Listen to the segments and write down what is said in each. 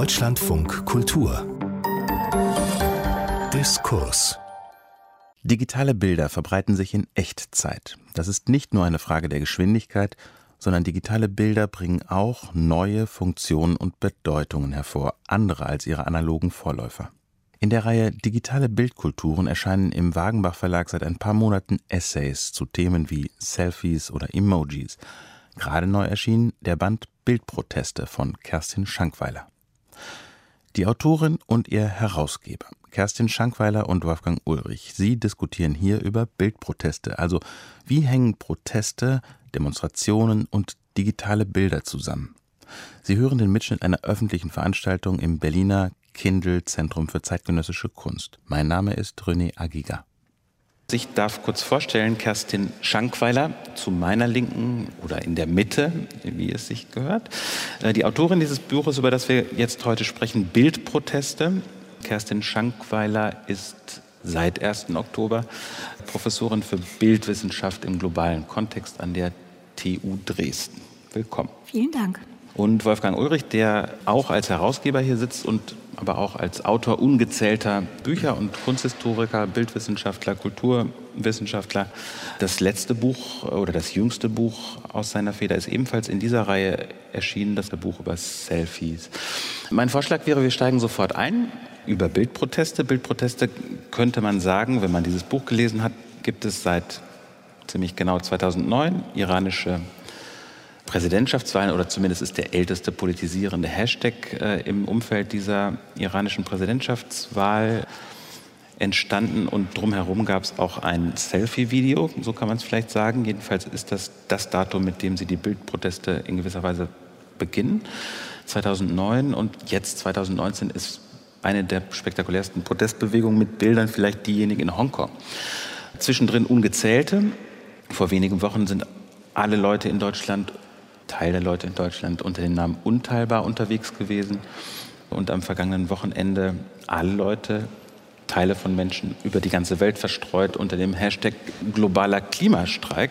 Deutschlandfunk Kultur Diskurs Digitale Bilder verbreiten sich in Echtzeit. Das ist nicht nur eine Frage der Geschwindigkeit, sondern digitale Bilder bringen auch neue Funktionen und Bedeutungen hervor, andere als ihre analogen Vorläufer. In der Reihe Digitale Bildkulturen erscheinen im Wagenbach Verlag seit ein paar Monaten Essays zu Themen wie Selfies oder Emojis. Gerade neu erschienen der Band Bildproteste von Kerstin Schankweiler. Die Autorin und ihr Herausgeber, Kerstin Schankweiler und Wolfgang Ulrich, sie diskutieren hier über Bildproteste, also wie hängen Proteste, Demonstrationen und digitale Bilder zusammen. Sie hören den Mitschnitt einer öffentlichen Veranstaltung im Berliner Kindle Zentrum für zeitgenössische Kunst. Mein Name ist René Agiga. Ich darf kurz vorstellen, Kerstin Schankweiler zu meiner Linken oder in der Mitte, wie es sich gehört. Äh, die Autorin dieses Buches, über das wir jetzt heute sprechen, Bildproteste. Kerstin Schankweiler ist seit 1. Oktober Professorin für Bildwissenschaft im globalen Kontext an der TU Dresden. Willkommen. Vielen Dank. Und Wolfgang Ulrich, der auch als Herausgeber hier sitzt und aber auch als Autor ungezählter Bücher und Kunsthistoriker, Bildwissenschaftler, Kulturwissenschaftler. Das letzte Buch oder das jüngste Buch aus seiner Feder ist ebenfalls in dieser Reihe erschienen, das Buch über Selfies. Mein Vorschlag wäre, wir steigen sofort ein über Bildproteste. Bildproteste könnte man sagen, wenn man dieses Buch gelesen hat, gibt es seit ziemlich genau 2009 iranische Präsidentschaftswahlen oder zumindest ist der älteste politisierende Hashtag äh, im Umfeld dieser iranischen Präsidentschaftswahl entstanden und drumherum gab es auch ein Selfie-Video, so kann man es vielleicht sagen. Jedenfalls ist das das Datum, mit dem sie die Bildproteste in gewisser Weise beginnen, 2009 und jetzt 2019 ist eine der spektakulärsten Protestbewegungen mit Bildern vielleicht diejenige in Hongkong. Zwischendrin ungezählte. Vor wenigen Wochen sind alle Leute in Deutschland Teil der Leute in Deutschland unter dem Namen Unteilbar unterwegs gewesen und am vergangenen Wochenende alle Leute, Teile von Menschen über die ganze Welt verstreut unter dem Hashtag globaler Klimastreik.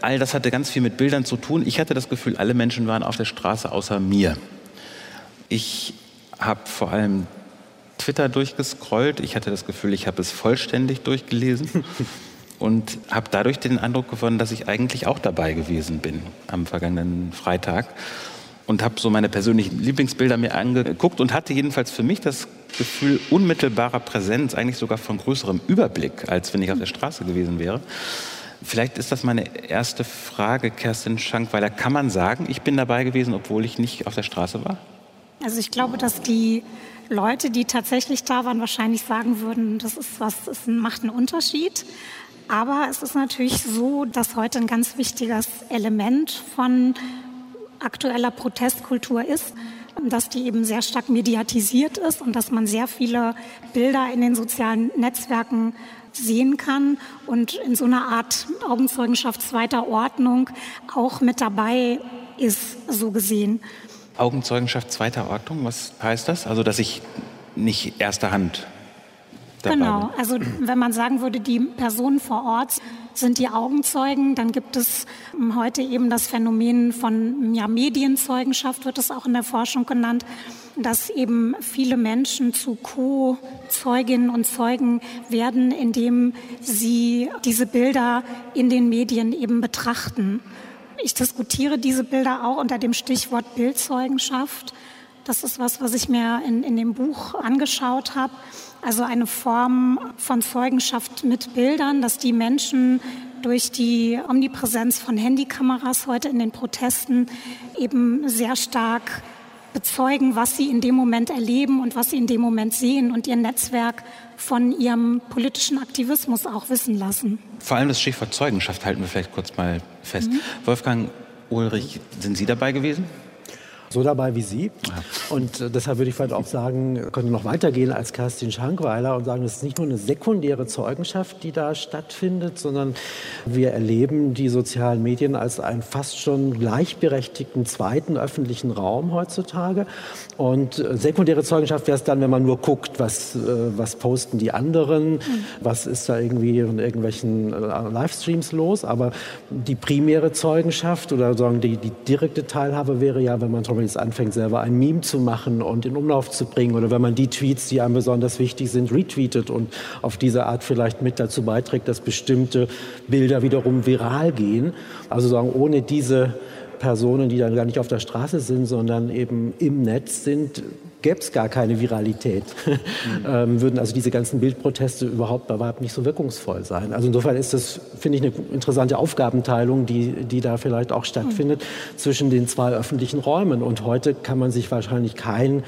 All das hatte ganz viel mit Bildern zu tun. Ich hatte das Gefühl, alle Menschen waren auf der Straße außer mir. Ich habe vor allem Twitter durchgescrollt. Ich hatte das Gefühl, ich habe es vollständig durchgelesen. Und habe dadurch den Eindruck gewonnen, dass ich eigentlich auch dabei gewesen bin am vergangenen Freitag und habe so meine persönlichen Lieblingsbilder mir angeguckt und hatte jedenfalls für mich das Gefühl unmittelbarer Präsenz, eigentlich sogar von größerem Überblick, als wenn ich auf der Straße gewesen wäre. Vielleicht ist das meine erste Frage, Kerstin Schankweiler. Kann man sagen, ich bin dabei gewesen, obwohl ich nicht auf der Straße war? Also ich glaube, dass die Leute, die tatsächlich da waren, wahrscheinlich sagen würden, das ist was, es macht einen Unterschied. Aber es ist natürlich so, dass heute ein ganz wichtiges Element von aktueller Protestkultur ist, dass die eben sehr stark mediatisiert ist und dass man sehr viele Bilder in den sozialen Netzwerken sehen kann und in so einer Art Augenzeugenschaft zweiter Ordnung auch mit dabei ist, so gesehen. Augenzeugenschaft zweiter Ordnung, was heißt das? Also, dass ich nicht erster Hand Genau, also wenn man sagen würde, die Personen vor Ort sind die Augenzeugen, dann gibt es ähm, heute eben das Phänomen von ja, Medienzeugenschaft, wird es auch in der Forschung genannt, dass eben viele Menschen zu Co-Zeuginnen und Zeugen werden, indem sie diese Bilder in den Medien eben betrachten. Ich diskutiere diese Bilder auch unter dem Stichwort Bildzeugenschaft. Das ist was, was ich mir in, in dem Buch angeschaut habe. Also eine Form von Zeugenschaft mit Bildern, dass die Menschen durch die Omnipräsenz von Handykameras heute in den Protesten eben sehr stark bezeugen, was sie in dem Moment erleben und was sie in dem Moment sehen und ihr Netzwerk von ihrem politischen Aktivismus auch wissen lassen. Vor allem das Stichwort Zeugenschaft halten wir vielleicht kurz mal fest. Mhm. Wolfgang Ulrich, sind Sie dabei gewesen? So dabei wie Sie. Und äh, deshalb würde ich vielleicht auch sagen, könnte noch weitergehen als Kerstin Schankweiler und sagen, es ist nicht nur eine sekundäre Zeugenschaft, die da stattfindet, sondern wir erleben die sozialen Medien als einen fast schon gleichberechtigten zweiten öffentlichen Raum heutzutage. Und äh, sekundäre Zeugenschaft wäre es dann, wenn man nur guckt, was, äh, was posten die anderen, mhm. was ist da irgendwie in irgendwelchen äh, Livestreams los. Aber die primäre Zeugenschaft oder sagen die, die direkte Teilhabe wäre ja, wenn man zum man jetzt anfängt, selber ein Meme zu machen und in Umlauf zu bringen oder wenn man die Tweets, die einem besonders wichtig sind, retweetet und auf diese Art vielleicht mit dazu beiträgt, dass bestimmte Bilder wiederum viral gehen. Also sagen, ohne diese Personen, die dann gar nicht auf der Straße sind, sondern eben im Netz sind, gäbe es gar keine Viralität. Mhm. ähm, würden also diese ganzen Bildproteste überhaupt, überhaupt nicht so wirkungsvoll sein. Also insofern ist das, finde ich, eine interessante Aufgabenteilung, die, die da vielleicht auch stattfindet mhm. zwischen den zwei öffentlichen Räumen. Und heute kann man sich wahrscheinlich kein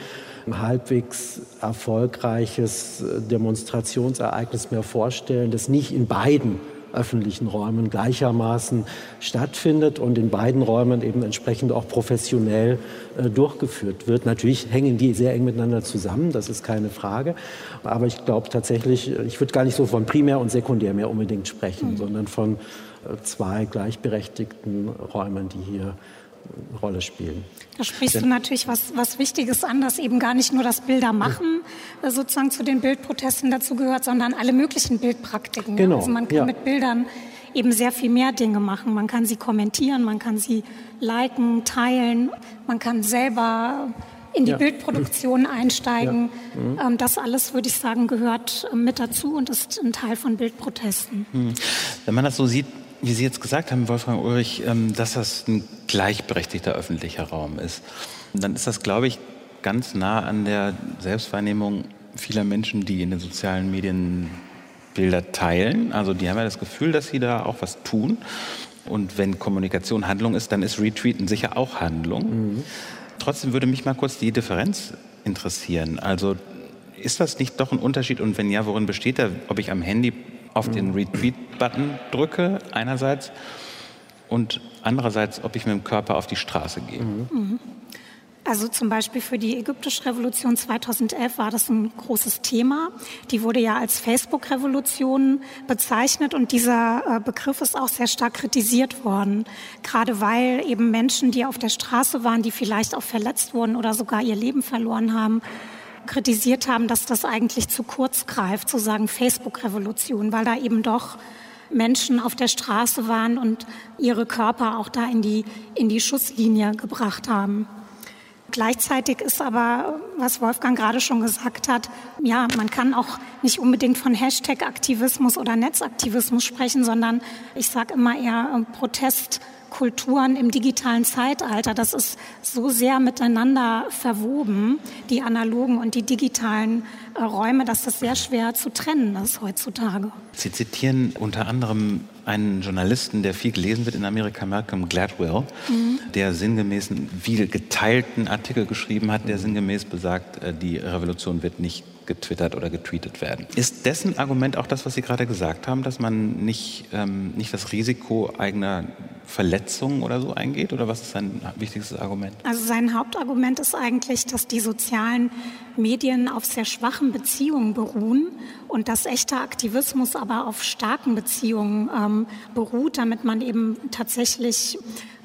halbwegs erfolgreiches Demonstrationsereignis mehr vorstellen, das nicht in beiden öffentlichen Räumen gleichermaßen stattfindet und in beiden Räumen eben entsprechend auch professionell äh, durchgeführt wird. Natürlich hängen die sehr eng miteinander zusammen, das ist keine Frage. Aber ich glaube tatsächlich, ich würde gar nicht so von Primär- und Sekundär mehr unbedingt sprechen, mhm. sondern von äh, zwei gleichberechtigten Räumen, die hier Rolle spielen. Da sprichst Denn, du natürlich was, was Wichtiges an, dass eben gar nicht nur das Bildermachen ja. sozusagen zu den Bildprotesten dazu gehört, sondern alle möglichen Bildpraktiken. Genau. Also man kann ja. mit Bildern eben sehr viel mehr Dinge machen. Man kann sie kommentieren, man kann sie liken, teilen, man kann selber in die ja. Bildproduktion einsteigen. Ja. Mhm. Ähm, das alles, würde ich sagen, gehört äh, mit dazu und ist ein Teil von Bildprotesten. Mhm. Wenn man das so sieht, wie Sie jetzt gesagt haben, Wolfgang Ulrich, ähm, dass das ein gleichberechtigter öffentlicher Raum ist, dann ist das, glaube ich, ganz nah an der Selbstwahrnehmung vieler Menschen, die in den sozialen Medien Bilder teilen. Also die haben ja das Gefühl, dass sie da auch was tun. Und wenn Kommunikation Handlung ist, dann ist Retweeten sicher auch Handlung. Mhm. Trotzdem würde mich mal kurz die Differenz interessieren. Also ist das nicht doch ein Unterschied? Und wenn ja, worin besteht er? Ob ich am Handy auf den Retweet-Button drücke, einerseits, und andererseits, ob ich mit dem Körper auf die Straße gehe. Mhm. Also zum Beispiel für die ägyptische Revolution 2011 war das ein großes Thema. Die wurde ja als Facebook-Revolution bezeichnet und dieser äh, Begriff ist auch sehr stark kritisiert worden. Gerade weil eben Menschen, die auf der Straße waren, die vielleicht auch verletzt wurden oder sogar ihr Leben verloren haben, kritisiert haben, dass das eigentlich zu kurz greift, zu sagen Facebook-Revolution, weil da eben doch Menschen auf der Straße waren und ihre Körper auch da in die, in die Schusslinie gebracht haben. Gleichzeitig ist aber, was Wolfgang gerade schon gesagt hat, ja, man kann auch nicht unbedingt von Hashtag-Aktivismus oder Netzaktivismus sprechen, sondern ich sage immer eher äh, Protest Kulturen im digitalen Zeitalter. Das ist so sehr miteinander verwoben, die analogen und die digitalen äh, Räume, dass das sehr schwer zu trennen ist heutzutage. Sie zitieren unter anderem einen Journalisten, der viel gelesen wird in Amerika, Malcolm Gladwell, mhm. der sinngemäß einen viel geteilten Artikel geschrieben hat, der sinngemäß besagt, äh, die Revolution wird nicht getwittert oder getweetet werden. Ist dessen Argument auch das, was Sie gerade gesagt haben, dass man nicht, ähm, nicht das Risiko eigener Verletzungen oder so eingeht? Oder was ist sein wichtigstes Argument? Also sein Hauptargument ist eigentlich, dass die sozialen Medien auf sehr schwachen Beziehungen beruhen und dass echter Aktivismus aber auf starken Beziehungen ähm, beruht, damit man eben tatsächlich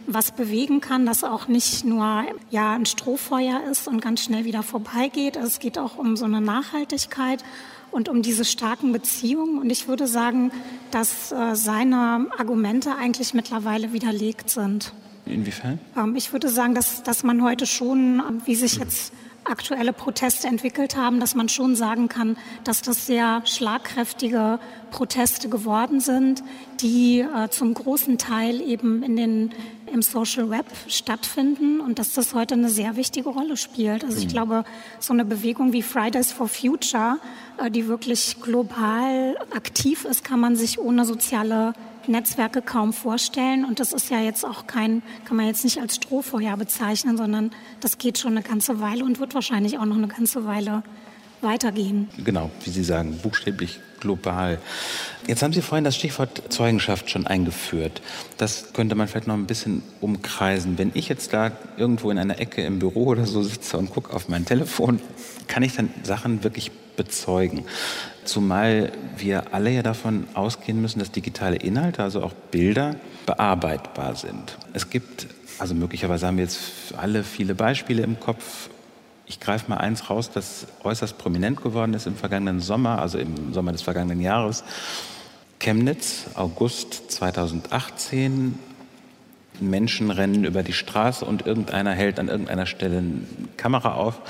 was bewegen kann, das auch nicht nur ja, ein Strohfeuer ist und ganz schnell wieder vorbeigeht. Es geht auch um so eine Nachhaltigkeit und um diese starken Beziehungen. Und ich würde sagen, dass äh, seine Argumente eigentlich mittlerweile widerlegt sind. Inwiefern? Ähm, ich würde sagen, dass, dass man heute schon, wie sich jetzt aktuelle Proteste entwickelt haben, dass man schon sagen kann, dass das sehr schlagkräftige Proteste geworden sind, die äh, zum großen Teil eben in den, im Social Web stattfinden und dass das heute eine sehr wichtige Rolle spielt. Also ich mhm. glaube, so eine Bewegung wie Fridays for Future, äh, die wirklich global aktiv ist, kann man sich ohne soziale Netzwerke kaum vorstellen. Und das ist ja jetzt auch kein, kann man jetzt nicht als Strohfeuer bezeichnen, sondern das geht schon eine ganze Weile und wird wahrscheinlich auch noch eine ganze Weile weitergehen. Genau, wie Sie sagen, buchstäblich global. Jetzt haben Sie vorhin das Stichwort Zeugenschaft schon eingeführt. Das könnte man vielleicht noch ein bisschen umkreisen. Wenn ich jetzt da irgendwo in einer Ecke im Büro oder so sitze und gucke auf mein Telefon, kann ich dann Sachen wirklich bezeugen. Zumal wir alle ja davon ausgehen müssen, dass digitale Inhalte, also auch Bilder, bearbeitbar sind. Es gibt, also möglicherweise haben wir jetzt alle viele Beispiele im Kopf. Ich greife mal eins raus, das äußerst prominent geworden ist im vergangenen Sommer, also im Sommer des vergangenen Jahres. Chemnitz, August 2018. Menschen rennen über die Straße und irgendeiner hält an irgendeiner Stelle eine Kamera auf.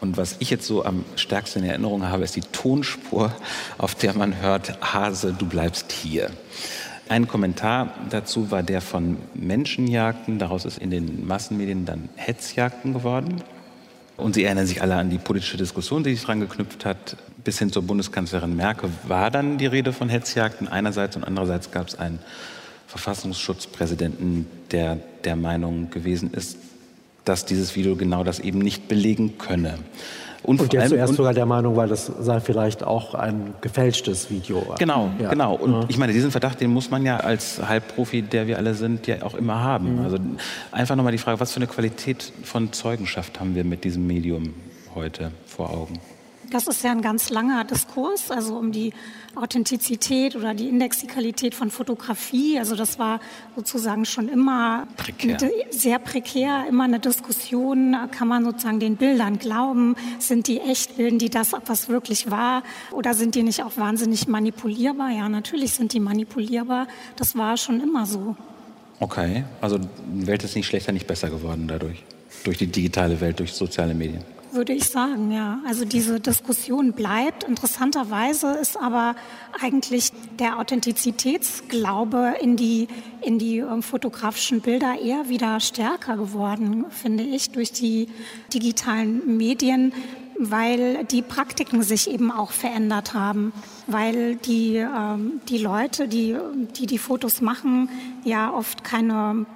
Und was ich jetzt so am stärksten in Erinnerung habe, ist die Tonspur, auf der man hört, Hase, du bleibst hier. Ein Kommentar dazu war der von Menschenjagden. Daraus ist in den Massenmedien dann Hetzjagden geworden. Und Sie erinnern sich alle an die politische Diskussion, die sich daran geknüpft hat. Bis hin zur Bundeskanzlerin Merkel war dann die Rede von Hetzjagden einerseits und andererseits gab es einen Verfassungsschutzpräsidenten, der der Meinung gewesen ist, dass dieses Video genau das eben nicht belegen könne. Und, und der zuerst sogar der Meinung war, das sei vielleicht auch ein gefälschtes Video. Genau, ja. genau. Und ja. ich meine, diesen Verdacht, den muss man ja als Halbprofi, der wir alle sind, ja auch immer haben. Mhm. Also einfach nochmal die Frage, was für eine Qualität von Zeugenschaft haben wir mit diesem Medium heute vor Augen? Das ist ja ein ganz langer Diskurs, also um die Authentizität oder die Indexikalität von Fotografie. Also das war sozusagen schon immer prekär. sehr prekär, immer eine Diskussion. Kann man sozusagen den Bildern glauben? Sind die echt? Bilden die das, was wirklich war? Oder sind die nicht auch wahnsinnig manipulierbar? Ja, natürlich sind die manipulierbar. Das war schon immer so. Okay, also die Welt ist nicht schlechter, nicht besser geworden dadurch. Durch die digitale Welt, durch soziale Medien würde ich sagen, ja. Also diese Diskussion bleibt. Interessanterweise ist aber eigentlich der Authentizitätsglaube in die, in die ähm, fotografischen Bilder eher wieder stärker geworden, finde ich, durch die digitalen Medien, weil die Praktiken sich eben auch verändert haben, weil die, ähm, die Leute, die, die die Fotos machen, ja oft keine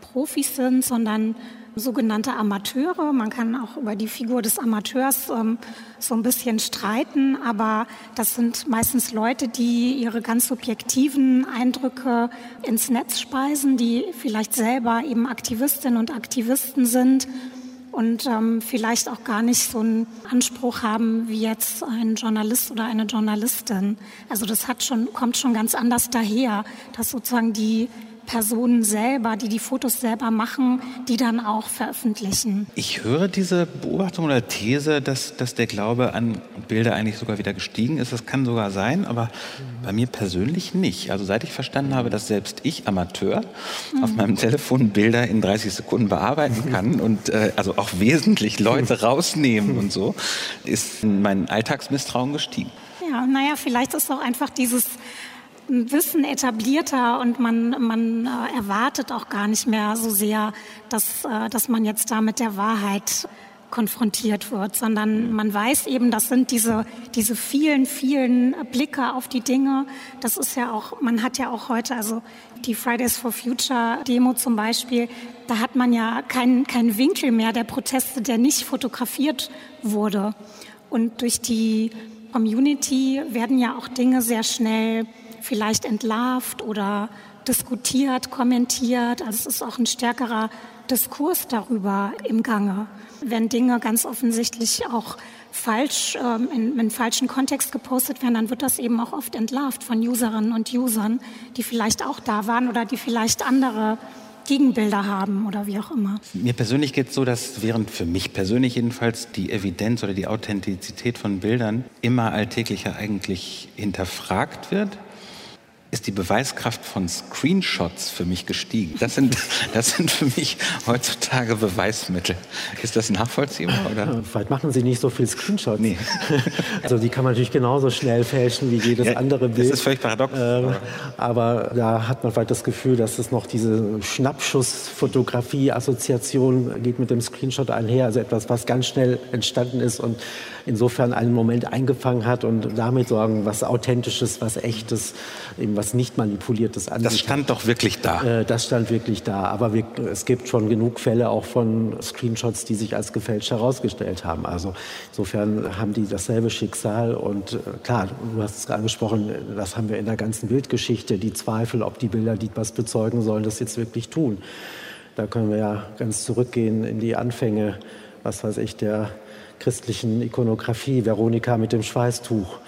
Profis sind, sondern sogenannte Amateure. Man kann auch über die Figur des Amateurs ähm, so ein bisschen streiten, aber das sind meistens Leute, die ihre ganz subjektiven Eindrücke ins Netz speisen, die vielleicht selber eben Aktivistinnen und Aktivisten sind und ähm, vielleicht auch gar nicht so einen Anspruch haben wie jetzt ein Journalist oder eine Journalistin. Also das hat schon, kommt schon ganz anders daher, dass sozusagen die Personen selber, die die Fotos selber machen, die dann auch veröffentlichen. Ich höre diese Beobachtung oder These, dass, dass der Glaube an Bilder eigentlich sogar wieder gestiegen ist. Das kann sogar sein, aber bei mir persönlich nicht. Also seit ich verstanden habe, dass selbst ich Amateur mhm. auf meinem Telefon Bilder in 30 Sekunden bearbeiten kann und äh, also auch wesentlich Leute rausnehmen und so, ist mein Alltagsmisstrauen gestiegen. Ja, naja, vielleicht ist auch einfach dieses Wissen etablierter und man, man äh, erwartet auch gar nicht mehr so sehr, dass, äh, dass man jetzt da mit der Wahrheit konfrontiert wird, sondern man weiß eben, das sind diese, diese vielen, vielen Blicke auf die Dinge. Das ist ja auch, man hat ja auch heute, also die Fridays for Future Demo zum Beispiel, da hat man ja keinen keinen Winkel mehr der Proteste, der nicht fotografiert wurde. Und durch die Community werden ja auch Dinge sehr schnell vielleicht entlarvt oder diskutiert, kommentiert. Also es ist auch ein stärkerer Diskurs darüber im Gange. Wenn Dinge ganz offensichtlich auch falsch, ähm, in, in falschen Kontext gepostet werden, dann wird das eben auch oft entlarvt von Userinnen und Usern, die vielleicht auch da waren oder die vielleicht andere Gegenbilder haben oder wie auch immer. Mir persönlich geht es so, dass während für mich persönlich jedenfalls die Evidenz oder die Authentizität von Bildern immer alltäglicher eigentlich hinterfragt wird ist die Beweiskraft von Screenshots für mich gestiegen. Das sind, das sind für mich heutzutage Beweismittel. Ist das nachvollziehbar? Oder? vielleicht machen Sie nicht so viel Screenshots. Nee. Also die kann man natürlich genauso schnell fälschen wie jedes ja, andere Bild. Das ist völlig paradox. Ähm, aber da hat man vielleicht das Gefühl, dass es noch diese Schnappschussfotografie-Assoziation geht mit dem Screenshot einher. Also etwas, was ganz schnell entstanden ist und insofern einen Moment eingefangen hat und damit sagen, was Authentisches, was Echtes, eben was nicht manipuliertes an. Das stand doch wirklich da. Äh, das stand wirklich da. Aber wir, es gibt schon genug Fälle auch von Screenshots, die sich als gefälscht herausgestellt haben. Also insofern haben die dasselbe Schicksal. Und äh, klar, du hast es angesprochen, das haben wir in der ganzen Bildgeschichte, die Zweifel, ob die Bilder, die was bezeugen sollen, das jetzt wirklich tun. Da können wir ja ganz zurückgehen in die Anfänge, was weiß ich, der christlichen Ikonografie, Veronika mit dem Schweißtuch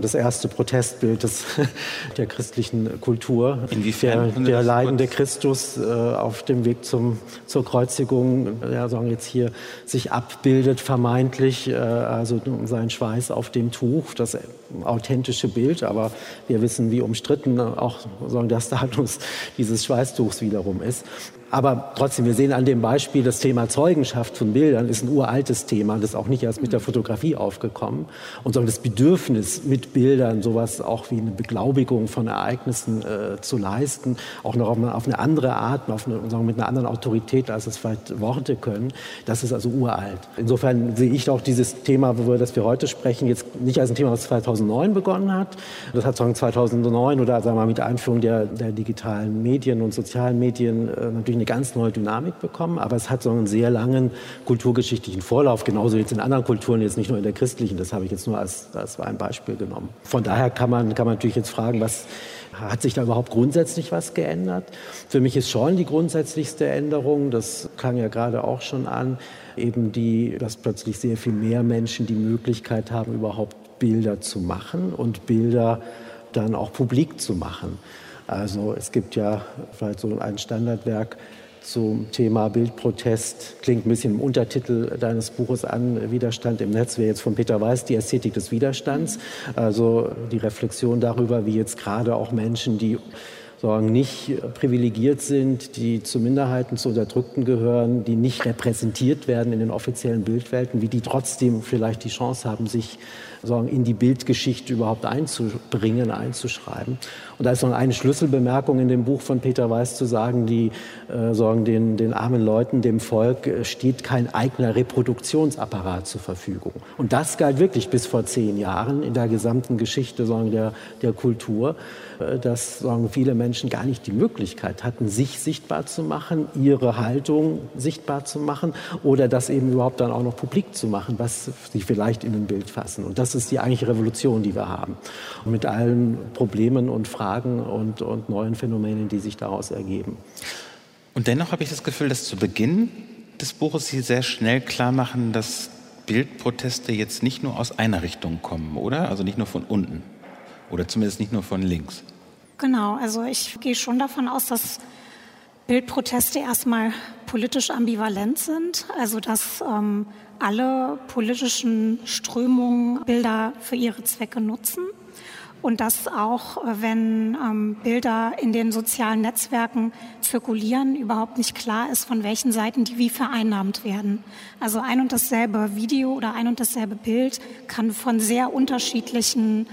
das erste Protestbild des, der christlichen Kultur. Inwiefern? Der, der leidende Christus äh, auf dem Weg zum, zur Kreuzigung, ja, sagen jetzt hier, sich abbildet vermeintlich, äh, also sein Schweiß auf dem Tuch, das authentische Bild, aber wir wissen, wie umstritten auch sagen, der Status dieses Schweißtuchs wiederum ist. Aber trotzdem, wir sehen an dem Beispiel, das Thema Zeugenschaft von Bildern ist ein uraltes Thema. Das ist auch nicht erst mit der Fotografie aufgekommen. Und sondern das Bedürfnis, mit Bildern sowas auch wie eine Beglaubigung von Ereignissen äh, zu leisten, auch noch auf eine, auf eine andere Art, auf eine, sagen, mit einer anderen Autorität, als es vielleicht Worte können, das ist also uralt. Insofern sehe ich auch dieses Thema, über das wir heute sprechen, jetzt nicht als ein Thema, was 2009 begonnen hat. Das hat 2009 oder sagen wir mal, mit Einführung der, der digitalen Medien und sozialen Medien äh, natürlich eine eine ganz neue Dynamik bekommen, aber es hat so einen sehr langen kulturgeschichtlichen Vorlauf, genauso jetzt in anderen Kulturen, jetzt nicht nur in der christlichen, das habe ich jetzt nur als, als ein Beispiel genommen. Von daher kann man, kann man natürlich jetzt fragen, was, hat sich da überhaupt grundsätzlich was geändert? Für mich ist schon die grundsätzlichste Änderung, das klang ja gerade auch schon an, eben die, dass plötzlich sehr viel mehr Menschen die Möglichkeit haben, überhaupt Bilder zu machen und Bilder dann auch publik zu machen. Also es gibt ja vielleicht so ein Standardwerk zum Thema Bildprotest, klingt ein bisschen im Untertitel deines Buches an, Widerstand im Netz, wäre jetzt von Peter Weiß die Ästhetik des Widerstands, also die Reflexion darüber, wie jetzt gerade auch Menschen, die nicht privilegiert sind, die zu Minderheiten, zu Unterdrückten gehören, die nicht repräsentiert werden in den offiziellen Bildwelten, wie die trotzdem vielleicht die Chance haben, sich sagen, in die Bildgeschichte überhaupt einzubringen, einzuschreiben. Und da ist noch eine Schlüsselbemerkung in dem Buch von Peter Weiß zu sagen, die äh, sagen, den, den armen Leuten, dem Volk äh, steht kein eigener Reproduktionsapparat zur Verfügung. Und das galt wirklich bis vor zehn Jahren in der gesamten Geschichte sagen, der, der Kultur, äh, dass sagen, viele Menschen gar nicht die Möglichkeit hatten, sich sichtbar zu machen, ihre Haltung sichtbar zu machen oder das eben überhaupt dann auch noch publik zu machen, was sie vielleicht in ein Bild fassen. Und das ist die eigentliche Revolution, die wir haben. Und mit allen Problemen und Fragen, Fragen und, und neuen Phänomenen, die sich daraus ergeben. Und dennoch habe ich das Gefühl, dass zu Beginn des Buches Sie sehr schnell klar machen, dass Bildproteste jetzt nicht nur aus einer Richtung kommen, oder? Also nicht nur von unten oder zumindest nicht nur von links. Genau, also ich gehe schon davon aus, dass Bildproteste erstmal politisch ambivalent sind, also dass ähm, alle politischen Strömungen Bilder für ihre Zwecke nutzen und dass auch, äh, wenn ähm, Bilder in den sozialen Netzwerken zirkulieren, überhaupt nicht klar ist, von welchen Seiten die wie vereinnahmt werden. Also ein und dasselbe Video oder ein und dasselbe Bild kann von sehr unterschiedlichen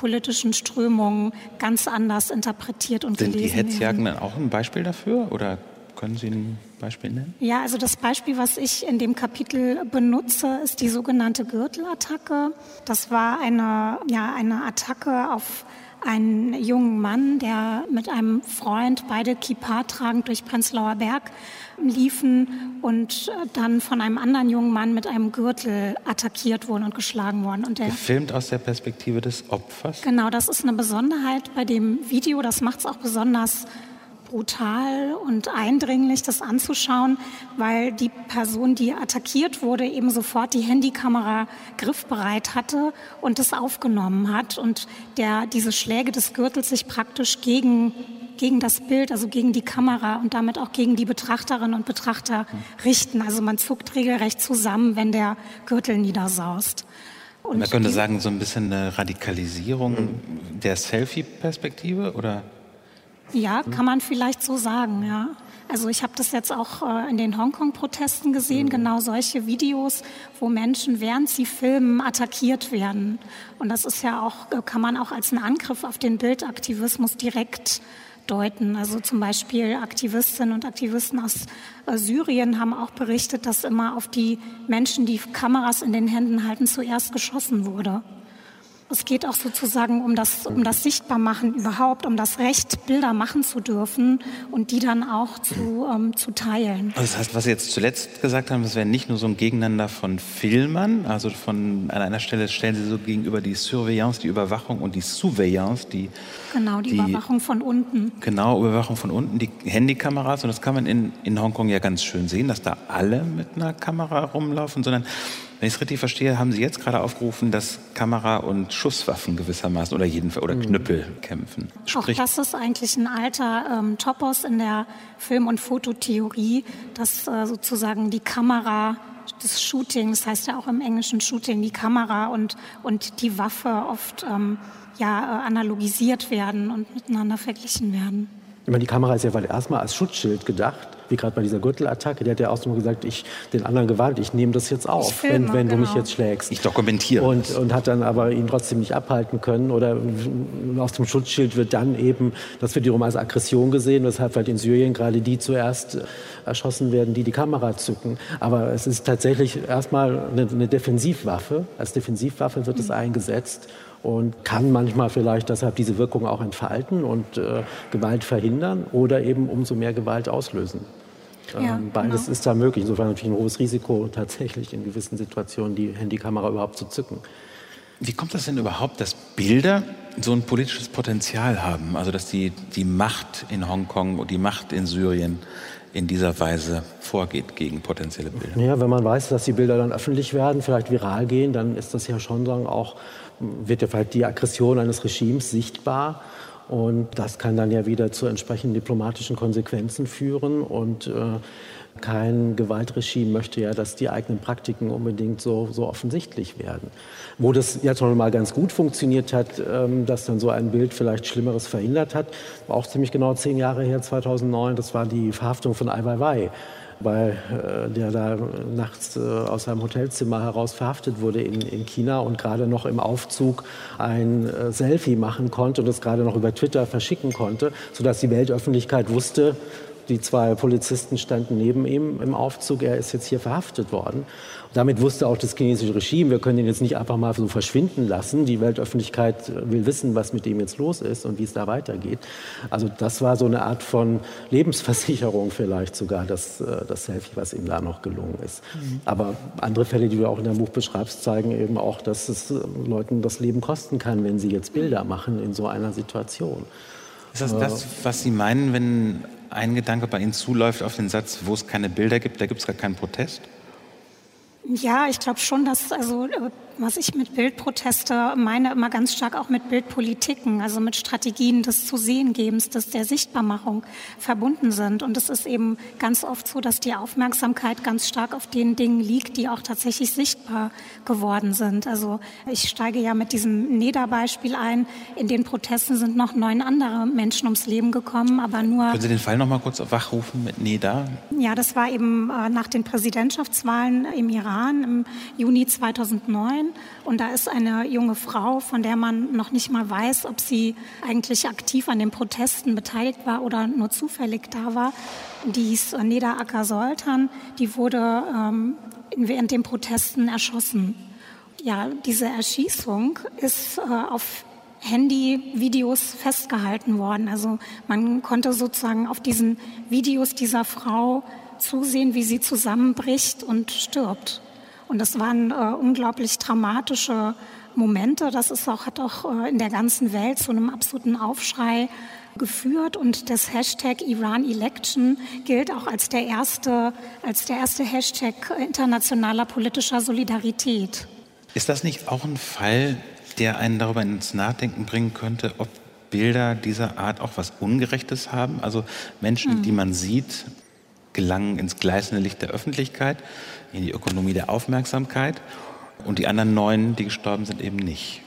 politischen Strömungen ganz anders interpretiert und Sind gelesen werden. Sind die Hetzjagden dann auch ein Beispiel dafür oder können Sie Beispiel nennen? Ja, also das Beispiel, was ich in dem Kapitel benutze, ist die sogenannte Gürtelattacke. Das war eine, ja, eine Attacke auf einen jungen Mann, der mit einem Freund beide Kippa tragend durch Prenzlauer Berg liefen und dann von einem anderen jungen Mann mit einem Gürtel attackiert wurden und geschlagen wurden. Und der, Gefilmt aus der Perspektive des Opfers? Genau, das ist eine Besonderheit bei dem Video. Das macht es auch besonders brutal und eindringlich, das anzuschauen, weil die Person, die attackiert wurde, eben sofort die Handykamera griffbereit hatte und das aufgenommen hat und der diese Schläge des Gürtels sich praktisch gegen gegen das Bild, also gegen die Kamera und damit auch gegen die Betrachterinnen und Betrachter richten. Also man zuckt regelrecht zusammen, wenn der Gürtel niedersaust. Und man könnte sagen, so ein bisschen eine Radikalisierung der Selfie-Perspektive, oder? Ja, kann man vielleicht so sagen, ja. Also ich habe das jetzt auch äh, in den Hongkong-Protesten gesehen, mhm. genau solche Videos, wo Menschen, während sie filmen, attackiert werden. Und das ist ja auch, äh, kann man auch als einen Angriff auf den Bildaktivismus direkt deuten. Also zum Beispiel Aktivistinnen und Aktivisten aus äh, Syrien haben auch berichtet, dass immer auf die Menschen, die Kameras in den Händen halten, zuerst geschossen wurde. Es geht auch sozusagen um das, um das Sichtbarmachen überhaupt, um das Recht, Bilder machen zu dürfen und die dann auch zu, ähm, zu teilen. Also das heißt, was Sie jetzt zuletzt gesagt haben, das wäre nicht nur so ein Gegeneinander von Filmern, also von an einer Stelle stellen Sie so gegenüber die Surveillance, die Überwachung und die Surveillance, die Genau, die, die Überwachung von unten. Genau, Überwachung von unten, die Handykameras und das kann man in, in Hongkong ja ganz schön sehen, dass da alle mit einer Kamera rumlaufen, sondern Wenn ich es richtig verstehe, haben Sie jetzt gerade aufgerufen, dass Kamera und Schusswaffen gewissermaßen oder jedenfalls oder mhm. Knüppel kämpfen. Sprich Auch das ist eigentlich ein alter ähm, Topos in der Film- und Fototheorie, dass äh, sozusagen die Kamera des Shootings, das heißt ja auch im englischen Shooting, die Kamera und, und die Waffe oft ähm, ja, äh, analogisiert werden und miteinander verglichen werden. Ich meine, die Kamera ist ja erstmal als Schutzschild gedacht wie gerade bei dieser Gürtelattacke, der hat ja auch so gesagt, ich den anderen gewarnt, ich nehme das jetzt auf, filme, wenn, wenn genau. du mich genau. jetzt schlägst. Ich dokumentiere. Und, und hat dann aber ihn trotzdem nicht abhalten können. Oder aus dem Schutzschild wird dann eben, das wird wiederum als Aggression gesehen, weshalb halt in Syrien gerade die zuerst erschossen werden, die die Kamera zücken. Aber es ist tatsächlich erstmal eine, eine Defensivwaffe. Als Defensivwaffe wird mhm. es eingesetzt und kann manchmal vielleicht deshalb diese Wirkung auch entfalten und äh, Gewalt verhindern oder eben umso mehr Gewalt auslösen. Ja, ähm, beides genau. ist da möglich. Insofern natürlich ein hohes Risiko, tatsächlich in gewissen Situationen die Handykamera überhaupt zu zücken. Wie kommt das denn überhaupt, dass Bilder so ein politisches Potenzial haben? Also dass die, die Macht in Hongkong und die Macht in Syrien in dieser Weise vorgeht gegen potenzielle Bilder? Ja, wenn man weiß, dass die Bilder dann öffentlich werden, vielleicht viral gehen, dann ist das ja schon sagen, auch wird vielleicht die Aggression eines Regimes sichtbar. Und das kann dann ja wieder zu entsprechenden diplomatischen Konsequenzen führen. Und äh, kein Gewaltregime möchte ja, dass die eigenen Praktiken unbedingt so, so offensichtlich werden. Wo das jetzt noch mal ganz gut funktioniert hat, ähm, dass dann so ein Bild vielleicht Schlimmeres verhindert hat, war auch ziemlich genau zehn Jahre her, 2009. Das war die Verhaftung von Ai Weiwei weil äh, der da nachts äh, aus seinem Hotelzimmer heraus verhaftet wurde in, in China und gerade noch im Aufzug ein äh, Selfie machen konnte und es gerade noch über Twitter verschicken konnte, sodass die Weltöffentlichkeit wusste, die zwei Polizisten standen neben ihm im Aufzug, er ist jetzt hier verhaftet worden. Damit wusste auch das chinesische Regime, wir können ihn jetzt nicht einfach mal so verschwinden lassen. Die Weltöffentlichkeit will wissen, was mit ihm jetzt los ist und wie es da weitergeht. Also das war so eine Art von Lebensversicherung vielleicht sogar, das, äh, das Selfie, was ihm da noch gelungen ist. Mhm. Aber andere Fälle, die du auch in deinem Buch beschreibst, zeigen eben auch, dass es äh, Leuten das Leben kosten kann, wenn sie jetzt Bilder machen in so einer Situation. Ist das das, was Sie meinen, wenn ein Gedanke bei Ihnen zuläuft auf den Satz, wo es keine Bilder gibt, da gibt es gar keinen Protest? Ja, ich glaube schon, dass also äh, was ich mit Bildproteste meine, immer ganz stark auch mit Bildpolitiken, also mit Strategien des zu sehen gebens, des der Sichtbarmachung verbunden sind. Und es ist eben ganz oft so, dass die Aufmerksamkeit ganz stark auf den Dingen liegt, die auch tatsächlich sichtbar geworden sind. Also ich steige ja mit diesem NEDA-Beispiel ein. In den Protesten sind noch neun andere Menschen ums Leben gekommen, aber nur. Können Sie den Fall noch mal kurz wachrufen mit NEDA? Ja, das war eben äh, nach den Präsidentschaftswahlen im Iran im Juni 2009 sein. Und da ist eine junge Frau, von der man noch nicht mal weiß, ob sie eigentlich aktiv an den Protesten beteiligt war oder nur zufällig da war. Die ist Neda Acker Soltan. Die wurde ähm, während den Protesten erschossen. Ja, diese Erschießung ist äh, auf Handyvideos festgehalten worden. Also man konnte sozusagen auf diesen Videos dieser Frau zusehen, wie sie zusammenbricht und stirbt. Und das waren äh, unglaublich dramatische Momente. Das ist auch, hat auch äh, in der ganzen Welt zu einem absoluten Aufschrei geführt und das Hashtag Iran Election gilt auch als der erste, als der erste Hashtag internationaler politischer Solidarität. Ist das nicht auch ein Fall, der einen darüber ins Nachdenken bringen könnte, ob Bilder dieser Art auch was Ungerechtes haben? Also Menschen, mhm. die man sieht, gelangen ins gleißende Licht der Öffentlichkeit, in die Ökonomie der Aufmerksamkeit und die anderen neun, die gestorben sind, eben nicht.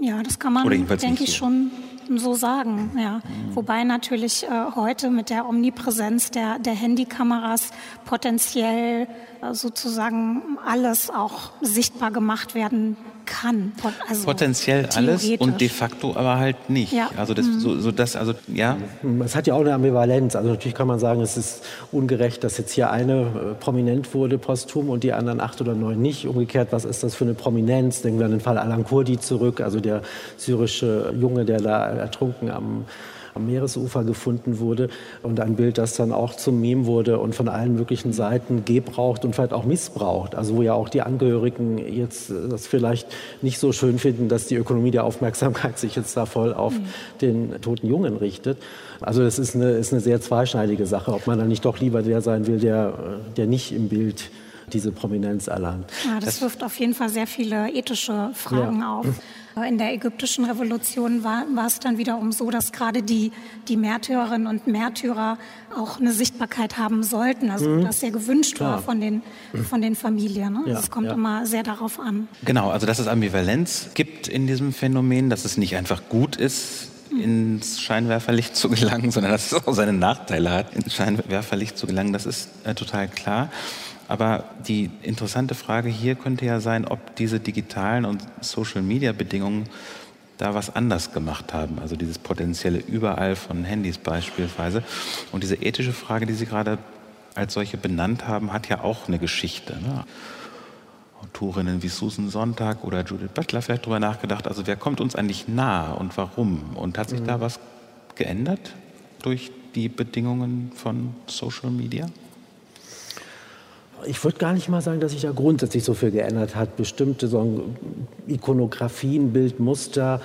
Ja, das kann man, denke ich, so. schon so sagen. Ja. Mhm. Wobei natürlich äh, heute mit der Omnipräsenz der, der Handykameras potenziell äh, sozusagen alles auch sichtbar gemacht werden kann. Also Potenziell alles und de facto aber halt nicht. Ja. Also das, mhm. so, so das, also ja. Es hat ja auch eine Ambivalenz. Also natürlich kann man sagen, es ist ungerecht, dass jetzt hier eine äh, prominent wurde posthum und die anderen acht oder neun nicht. Umgekehrt, was ist das für eine Prominenz? Denken wir an den Fall Alan Kurdi zurück, also der syrische Junge, der da ertrunken am am Meeresufer gefunden wurde und ein Bild, das dann auch zum Meme wurde und von allen möglichen Seiten gebraucht und vielleicht auch missbraucht. Also wo ja auch die Angehörigen jetzt das vielleicht nicht so schön finden, dass die Ökonomie der Aufmerksamkeit sich jetzt da voll auf mhm. den toten Jungen richtet. Also das ist eine, ist eine sehr zweischneidige Sache, ob man dann nicht doch lieber der sein will, der, der nicht im Bild diese Prominenz erlangt. Ja, das, das wirft auf jeden Fall sehr viele ethische Fragen ja. auf. In der ägyptischen Revolution war, war es dann wiederum so, dass gerade die, die Märtyrerinnen und Märtyrer auch eine Sichtbarkeit haben sollten. Also mhm. das sehr gewünscht Klar. war von den, von den Familien. Ne? Ja, das kommt ja. immer sehr darauf an. Genau, also dass es Ambivalenz gibt in diesem Phänomen, dass es nicht einfach gut ist, mhm. ins Scheinwerferlicht zu gelangen, sondern dass es auch seine Nachteile hat, ins Scheinwerferlicht zu gelangen, das ist äh, total klar. Aber die interessante Frage hier könnte ja sein, ob diese digitalen und Social-Media-Bedingungen da was anders gemacht haben. Also dieses potenzielle Überall von Handys beispielsweise. Und diese ethische Frage, die Sie gerade als solche benannt haben, hat ja auch eine Geschichte. Ne? Autorinnen wie Susan Sonntag oder Judith Butler vielleicht darüber nachgedacht, also wer kommt uns eigentlich nah und warum? Und hat sich mhm. da was geändert durch die Bedingungen von Social Media? Ich würde gar nicht mal sagen, dass sich da grundsätzlich so viel geändert hat. Bestimmte so Ikonografien, Bildmuster,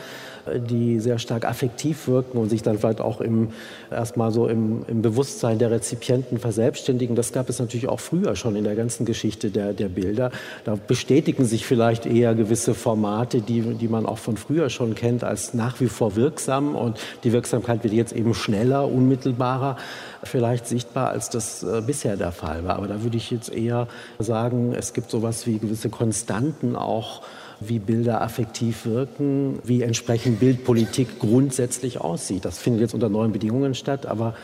die sehr stark affektiv wirken und sich dann vielleicht auch im, erstmal so im, im Bewusstsein der Rezipienten verselbstständigen. Das gab es natürlich auch früher schon in der ganzen Geschichte der, der Bilder. Da bestätigen sich vielleicht eher gewisse Formate, die, die man auch von früher schon kennt, als nach wie vor wirksam. Und die Wirksamkeit wird jetzt eben schneller, unmittelbarer vielleicht sichtbar, als das äh, bisher der Fall war. Aber da würde ich jetzt eher sagen, es gibt sowas wie gewisse Konstanten auch wie Bilder affektiv wirken, wie entsprechend Bildpolitik grundsätzlich aussieht. Das findet jetzt unter neuen Bedingungen statt, aber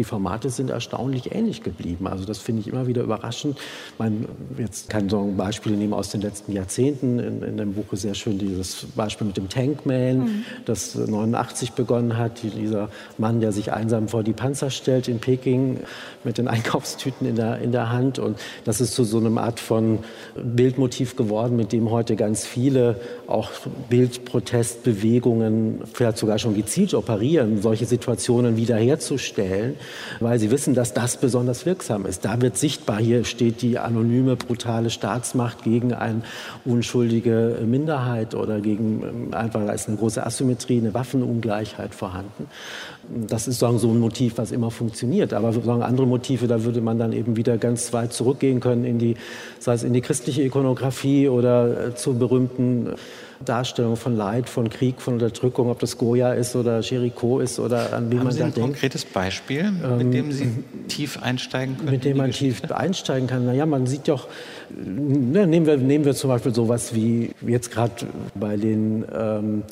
die Formate sind erstaunlich ähnlich geblieben. Also das finde ich immer wieder überraschend. Man jetzt kann so ein Beispiel nehmen aus den letzten Jahrzehnten. In, in dem Buch ist sehr schön dieses Beispiel mit dem Tankman, mhm. das 89 begonnen hat. Dieser Mann, der sich einsam vor die Panzer stellt in Peking mit den Einkaufstüten in der, in der Hand. Und das ist zu so einer Art von Bildmotiv geworden, mit dem heute ganz viele auch Bildprotestbewegungen vielleicht sogar schon gezielt operieren, solche Situationen wiederherzustellen weil sie wissen, dass das besonders wirksam ist. Da wird sichtbar, hier steht die anonyme, brutale Staatsmacht gegen eine unschuldige Minderheit oder gegen ähm, einfach, ist eine große Asymmetrie, eine Waffenungleichheit vorhanden. Das ist sagen, so ein Motiv, was immer funktioniert. Aber sagen, andere Motive, da würde man dann eben wieder ganz weit zurückgehen können in die, sei es in die christliche Ikonografie oder äh, zu berühmten Darstellung von Leid, von Krieg, von Unterdrückung, ob das Goya ist oder Jericho ist oder an wen Haben man Sie da ein denkt. konkretes Beispiel, ähm, mit dem Sie tief einsteigen können? Mit dem man tief einsteigen kann. Naja, man sieht doch, ne, nehmen, wir, nehmen wir zum Beispiel sowas wie jetzt gerade bei den ähm,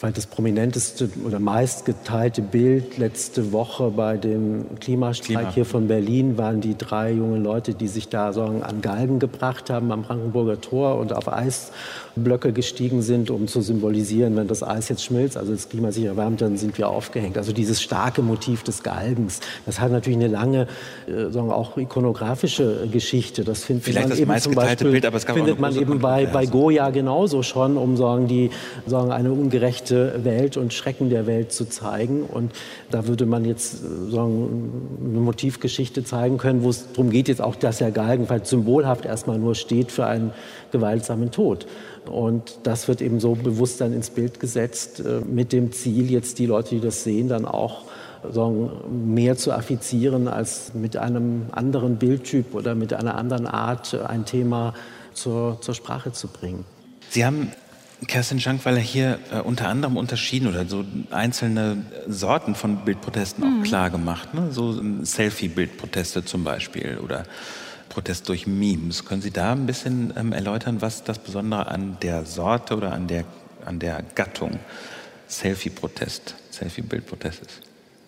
weil das prominenteste oder meistgeteilte Bild letzte Woche bei dem Klimastreik Klima. hier von Berlin waren die drei jungen Leute, die sich da sagen, an Galgen gebracht haben am Brandenburger Tor und auf Eisblöcke gestiegen sind, um zu symbolisieren, wenn das Eis jetzt schmilzt, also das Klima sich erwärmt, dann sind wir aufgehängt. Also dieses starke Motiv des Galgens, das hat natürlich eine lange, äh, sagen auch ikonografische Geschichte. Das findet Vielleicht man das eben zum Beispiel, Bild, aber es gab findet man eben bei, bei Goya genauso schon, um sagen die sagen eine ungerechte ungerechte Welt und Schrecken der Welt zu zeigen. Und da würde man jetzt äh, sagen, eine Motivgeschichte zeigen können, wo es darum geht, jetzt auch, dass der Galgen vielleicht symbolhaft erstmal nur steht für einen gewaltsamen Tod. Und das wird eben so bewusst dann ins Bild gesetzt, äh, mit dem Ziel, jetzt die Leute, die das sehen, dann auch sagen, mehr zu affizieren, als mit einem anderen Bildtyp oder mit einer anderen Art ein Thema zur, zur Sprache zu bringen. Sie haben Kerstin Schankweiler hier äh, unter anderem unterschieden oder so einzelne Sorten von Bildprotesten mhm. auch klar gemacht. Ne? So Selfie-Bildproteste zum Beispiel oder Protest durch Memes. Können Sie da ein bisschen ähm, erläutern, was das Besondere an der Sorte oder an der, an der Gattung Selfie-Protest, Selfie-Bildprotest ist?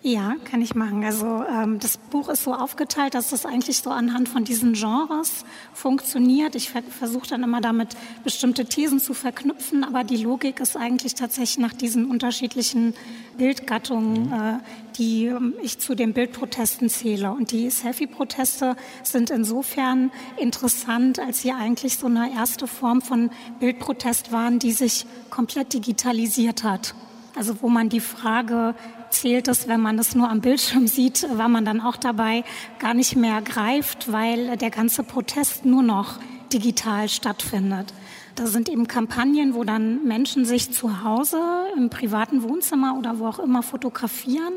Ja, kann ich machen. Also ähm, das Buch ist so aufgeteilt, dass es eigentlich so anhand von diesen Genres funktioniert. Ich versuche dann immer damit bestimmte Thesen zu verknüpfen, aber die Logik ist eigentlich tatsächlich nach diesen unterschiedlichen Bildgattungen, äh, die ähm, ich zu den Bildprotesten zähle. Und die Selfie-Proteste sind insofern interessant, als sie eigentlich so eine erste Form von Bildprotest waren, die sich komplett digitalisiert hat. Also wo man die Frage zählt es, wenn man es nur am Bildschirm sieht, war man dann auch dabei, gar nicht mehr greift, weil der ganze Protest nur noch digital stattfindet. Da sind eben Kampagnen, wo dann Menschen sich zu Hause im privaten Wohnzimmer oder wo auch immer fotografieren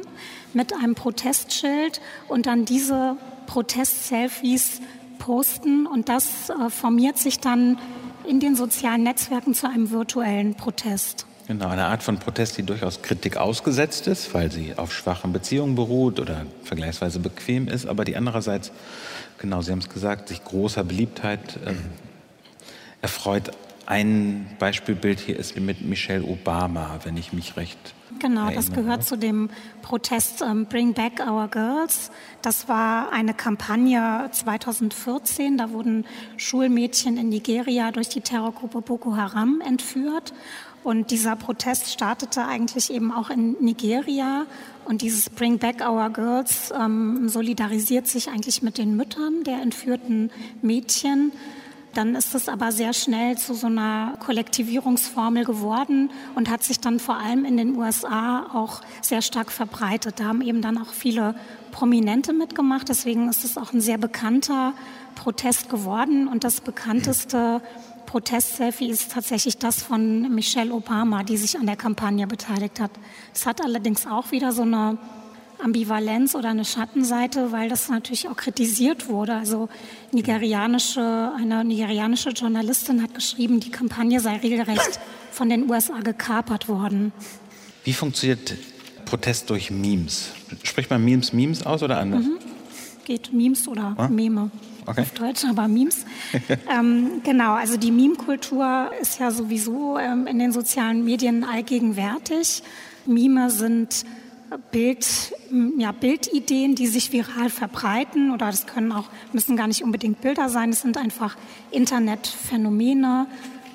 mit einem Protestschild und dann diese Protest-Selfies posten und das äh, formiert sich dann in den sozialen Netzwerken zu einem virtuellen Protest. Genau, eine Art von Protest, die durchaus Kritik ausgesetzt ist, weil sie auf schwachen Beziehungen beruht oder vergleichsweise bequem ist, aber die andererseits, genau, Sie haben es gesagt, sich großer Beliebtheit äh, erfreut. Ein Beispielbild hier ist mit Michelle Obama, wenn ich mich recht Genau, erinnere. das gehört zu dem Protest ähm, Bring Back Our Girls. Das war eine Kampagne 2014. Da wurden Schulmädchen in Nigeria durch die Terrorgruppe Boko Haram entführt. Und dieser Protest startete eigentlich eben auch in Nigeria. Und dieses Bring Back Our Girls ähm, solidarisiert sich eigentlich mit den Müttern der entführten Mädchen. Dann ist es aber sehr schnell zu so einer Kollektivierungsformel geworden und hat sich dann vor allem in den USA auch sehr stark verbreitet. Da haben eben dann auch viele Prominente mitgemacht. Deswegen ist es auch ein sehr bekannter Protest geworden. Und das bekannteste Protestselfie ist tatsächlich das von Michelle Obama, die sich an der Kampagne beteiligt hat. Es hat allerdings auch wieder so eine Ambivalenz oder eine Schattenseite, weil das natürlich auch kritisiert wurde. Also nigerianische, eine nigerianische Journalistin hat geschrieben, die Kampagne sei regelrecht von den USA gekapert worden. Wie funktioniert Protest durch Memes? Spricht man Memes Memes aus oder anders? Mhm. Geht Memes oder ah? Meme okay. auf Deutsch, aber Memes. ähm, genau, also die Meme-Kultur ist ja sowieso ähm, in den sozialen Medien allgegenwärtig. Meme sind Bild, ja, Bildideen, die sich viral verbreiten oder das können auch, müssen gar nicht unbedingt Bilder sein, es sind einfach Internetphänomene,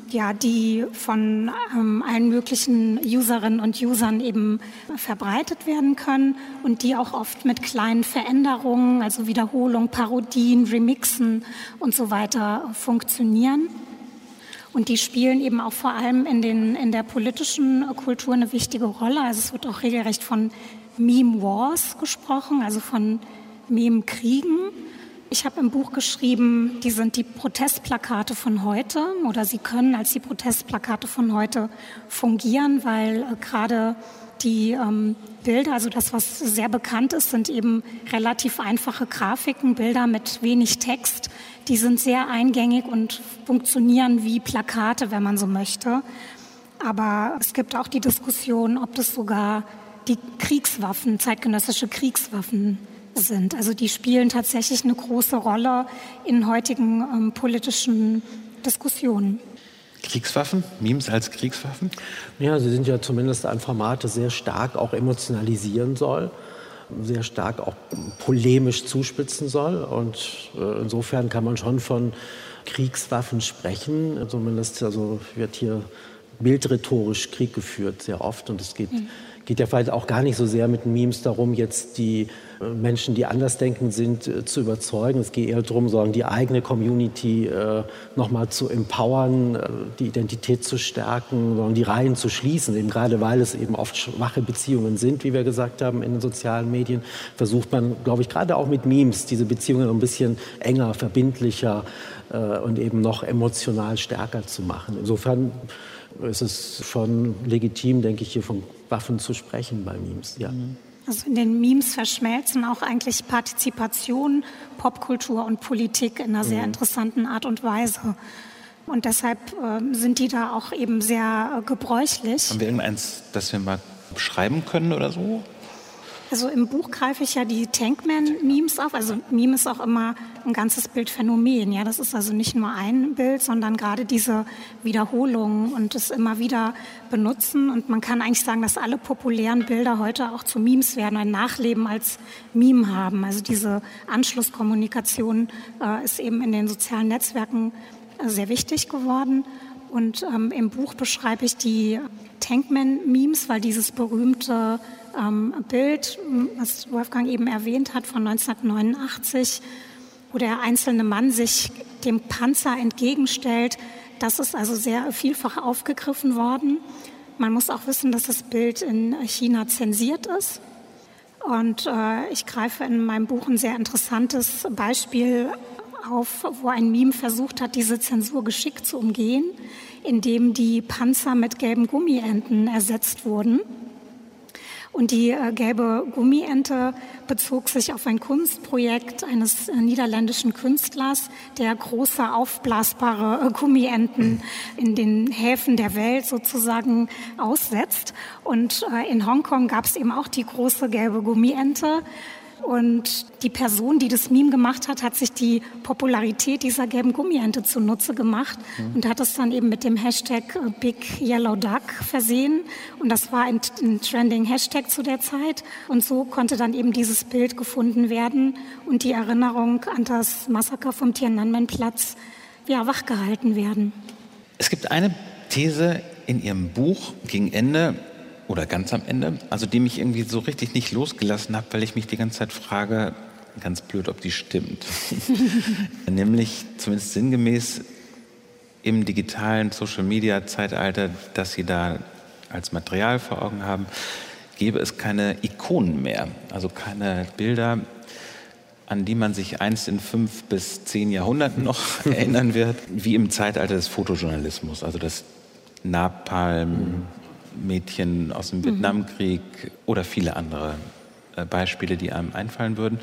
ja, die von ähm, allen möglichen Userinnen und Usern eben verbreitet werden können und die auch oft mit kleinen Veränderungen, also Wiederholung, Parodien, Remixen und so weiter funktionieren. Und die spielen eben auch vor allem in, den, in der politischen Kultur eine wichtige Rolle. Also es wird auch regelrecht von Meme Wars gesprochen, also von Meme-Kriegen. Ich habe im Buch geschrieben, die sind die Protestplakate von heute oder sie können als die Protestplakate von heute fungieren, weil äh, gerade die ähm, Bilder, also das, was sehr bekannt ist, sind eben relativ einfache Grafiken, Bilder mit wenig Text. Die sind sehr eingängig und funktionieren wie Plakate, wenn man so möchte. Aber es gibt auch die Diskussion, ob das sogar die Kriegswaffen, zeitgenössische Kriegswaffen sind. Also die spielen tatsächlich eine große Rolle in heutigen ähm, politischen Diskussionen. Kriegswaffen? Memes als Kriegswaffen? Ja, sie sind ja zumindest ein Format, das sehr stark auch emotionalisieren soll, sehr stark auch polemisch zuspitzen soll. Und äh, insofern kann man schon von Kriegswaffen sprechen. Zumindest also wird hier bildrhetorisch Krieg geführt, sehr oft. Und es geht mhm geht ja vielleicht auch gar nicht so sehr mit Memes darum, jetzt die äh, Menschen, die andersdenken sind, äh, zu überzeugen. Es geht eher darum, sagen, die eigene Community äh, nochmal zu empowern, äh, die Identität zu stärken, sondern die Reihen zu schließen. Eben gerade weil es eben oft schwache Beziehungen sind, wie wir gesagt haben, in den sozialen Medien, versucht man, glaube ich, gerade auch mit Memes diese Beziehungen ein bisschen enger, verbindlicher äh, und eben noch emotional stärker zu machen. Insofern ist es schon legitim, denke ich, hier von Waffen zu sprechen bei Memes. Ja. Also in den Memes verschmelzen auch eigentlich Partizipation, Popkultur und Politik in einer sehr mhm. interessanten Art und Weise. Und deshalb äh, sind die da auch eben sehr äh, gebräuchlich. Haben wir irgendeins, das wir mal beschreiben können oder so? Also im Buch greife ich ja die Tankman-Memes auf. Also Meme ist auch immer ein ganzes Bildphänomen. Ja, das ist also nicht nur ein Bild, sondern gerade diese Wiederholungen und das immer wieder benutzen. Und man kann eigentlich sagen, dass alle populären Bilder heute auch zu Memes werden, ein Nachleben als Meme haben. Also diese Anschlusskommunikation äh, ist eben in den sozialen Netzwerken äh, sehr wichtig geworden. Und ähm, im Buch beschreibe ich die Tankman-Memes, weil dieses berühmte ähm, Bild, was Wolfgang eben erwähnt hat, von 1989, wo der einzelne Mann sich dem Panzer entgegenstellt. Das ist also sehr vielfach aufgegriffen worden. Man muss auch wissen, dass das Bild in China zensiert ist. Und äh, ich greife in meinem Buch ein sehr interessantes Beispiel auf, wo ein Meme versucht hat, diese Zensur geschickt zu umgehen, indem die Panzer mit gelben Gummienten ersetzt wurden. Und die äh, gelbe Gummiente bezog sich auf ein Kunstprojekt eines äh, niederländischen Künstlers, der große aufblasbare äh, Gummienten in den Häfen der Welt sozusagen aussetzt. Und in Hongkong gab es eben auch die große gelbe Gummiente. Und die Person, die das Meme gemacht hat, hat sich die Popularität dieser gelben Gummiente zunutze gemacht mhm. und hat es dann eben mit dem Hashtag äh, Big Yellow Duck versehen. Und das war ein, ein trending Hashtag zu der Zeit. Und so konnte dann eben dieses Bild gefunden werden und die Erinnerung an das Massaker vom Tiananmen-Platz ja, wachgehalten werden. Es gibt eine These in Ihrem Buch gegen Ende, oder ganz am Ende, also die mich irgendwie so richtig nicht losgelassen hat, weil ich mich die ganze Zeit frage, ganz blöd, ob die stimmt. Nämlich zumindest sinngemäß im digitalen Social-Media-Zeitalter, das Sie da als Material vor Augen haben, gäbe es keine Ikonen mehr, also keine Bilder, an die man sich einst in fünf bis zehn Jahrhunderten noch erinnern wird, wie im Zeitalter des Fotojournalismus, also das Napalm, Mädchen aus dem mhm. Vietnamkrieg oder viele andere äh, Beispiele, die einem einfallen würden,